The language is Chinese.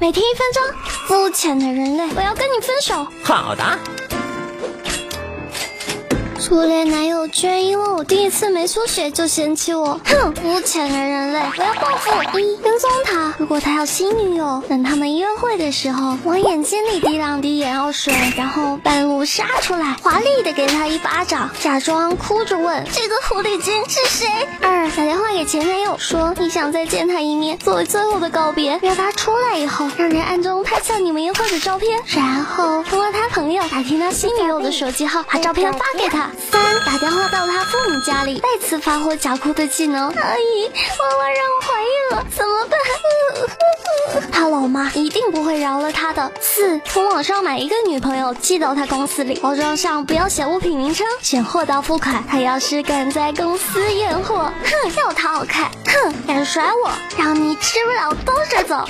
每天一分钟。肤浅的人类，我要跟你分手。好的。初恋男友居然因为我第一次没出血就嫌弃我，哼！肤浅的人类，我要报复！一跟踪他，如果他有新女友，等他们约会的时候，往眼睛里滴两滴眼药水，然后半路杀出来，华丽的给他一巴掌，假装哭着问这个狐狸精是谁？二打电话给前男友说你想再见他一面，作为最后的告别，约他出来以后，让人暗中拍下你们约会的照片，然后友打听他新女友的手机号，把照片发给他。三打电话到他父母家里，再次发挥假哭的技能。阿姨，妈妈让我怀孕了，怎么办？他老妈一定不会饶了他的。四从网上买一个女朋友寄到他公司里，包装上不要写物品名称，选货到付款。他要是敢在公司验货，哼，要他好看，哼，敢甩我，让你吃不了兜着走。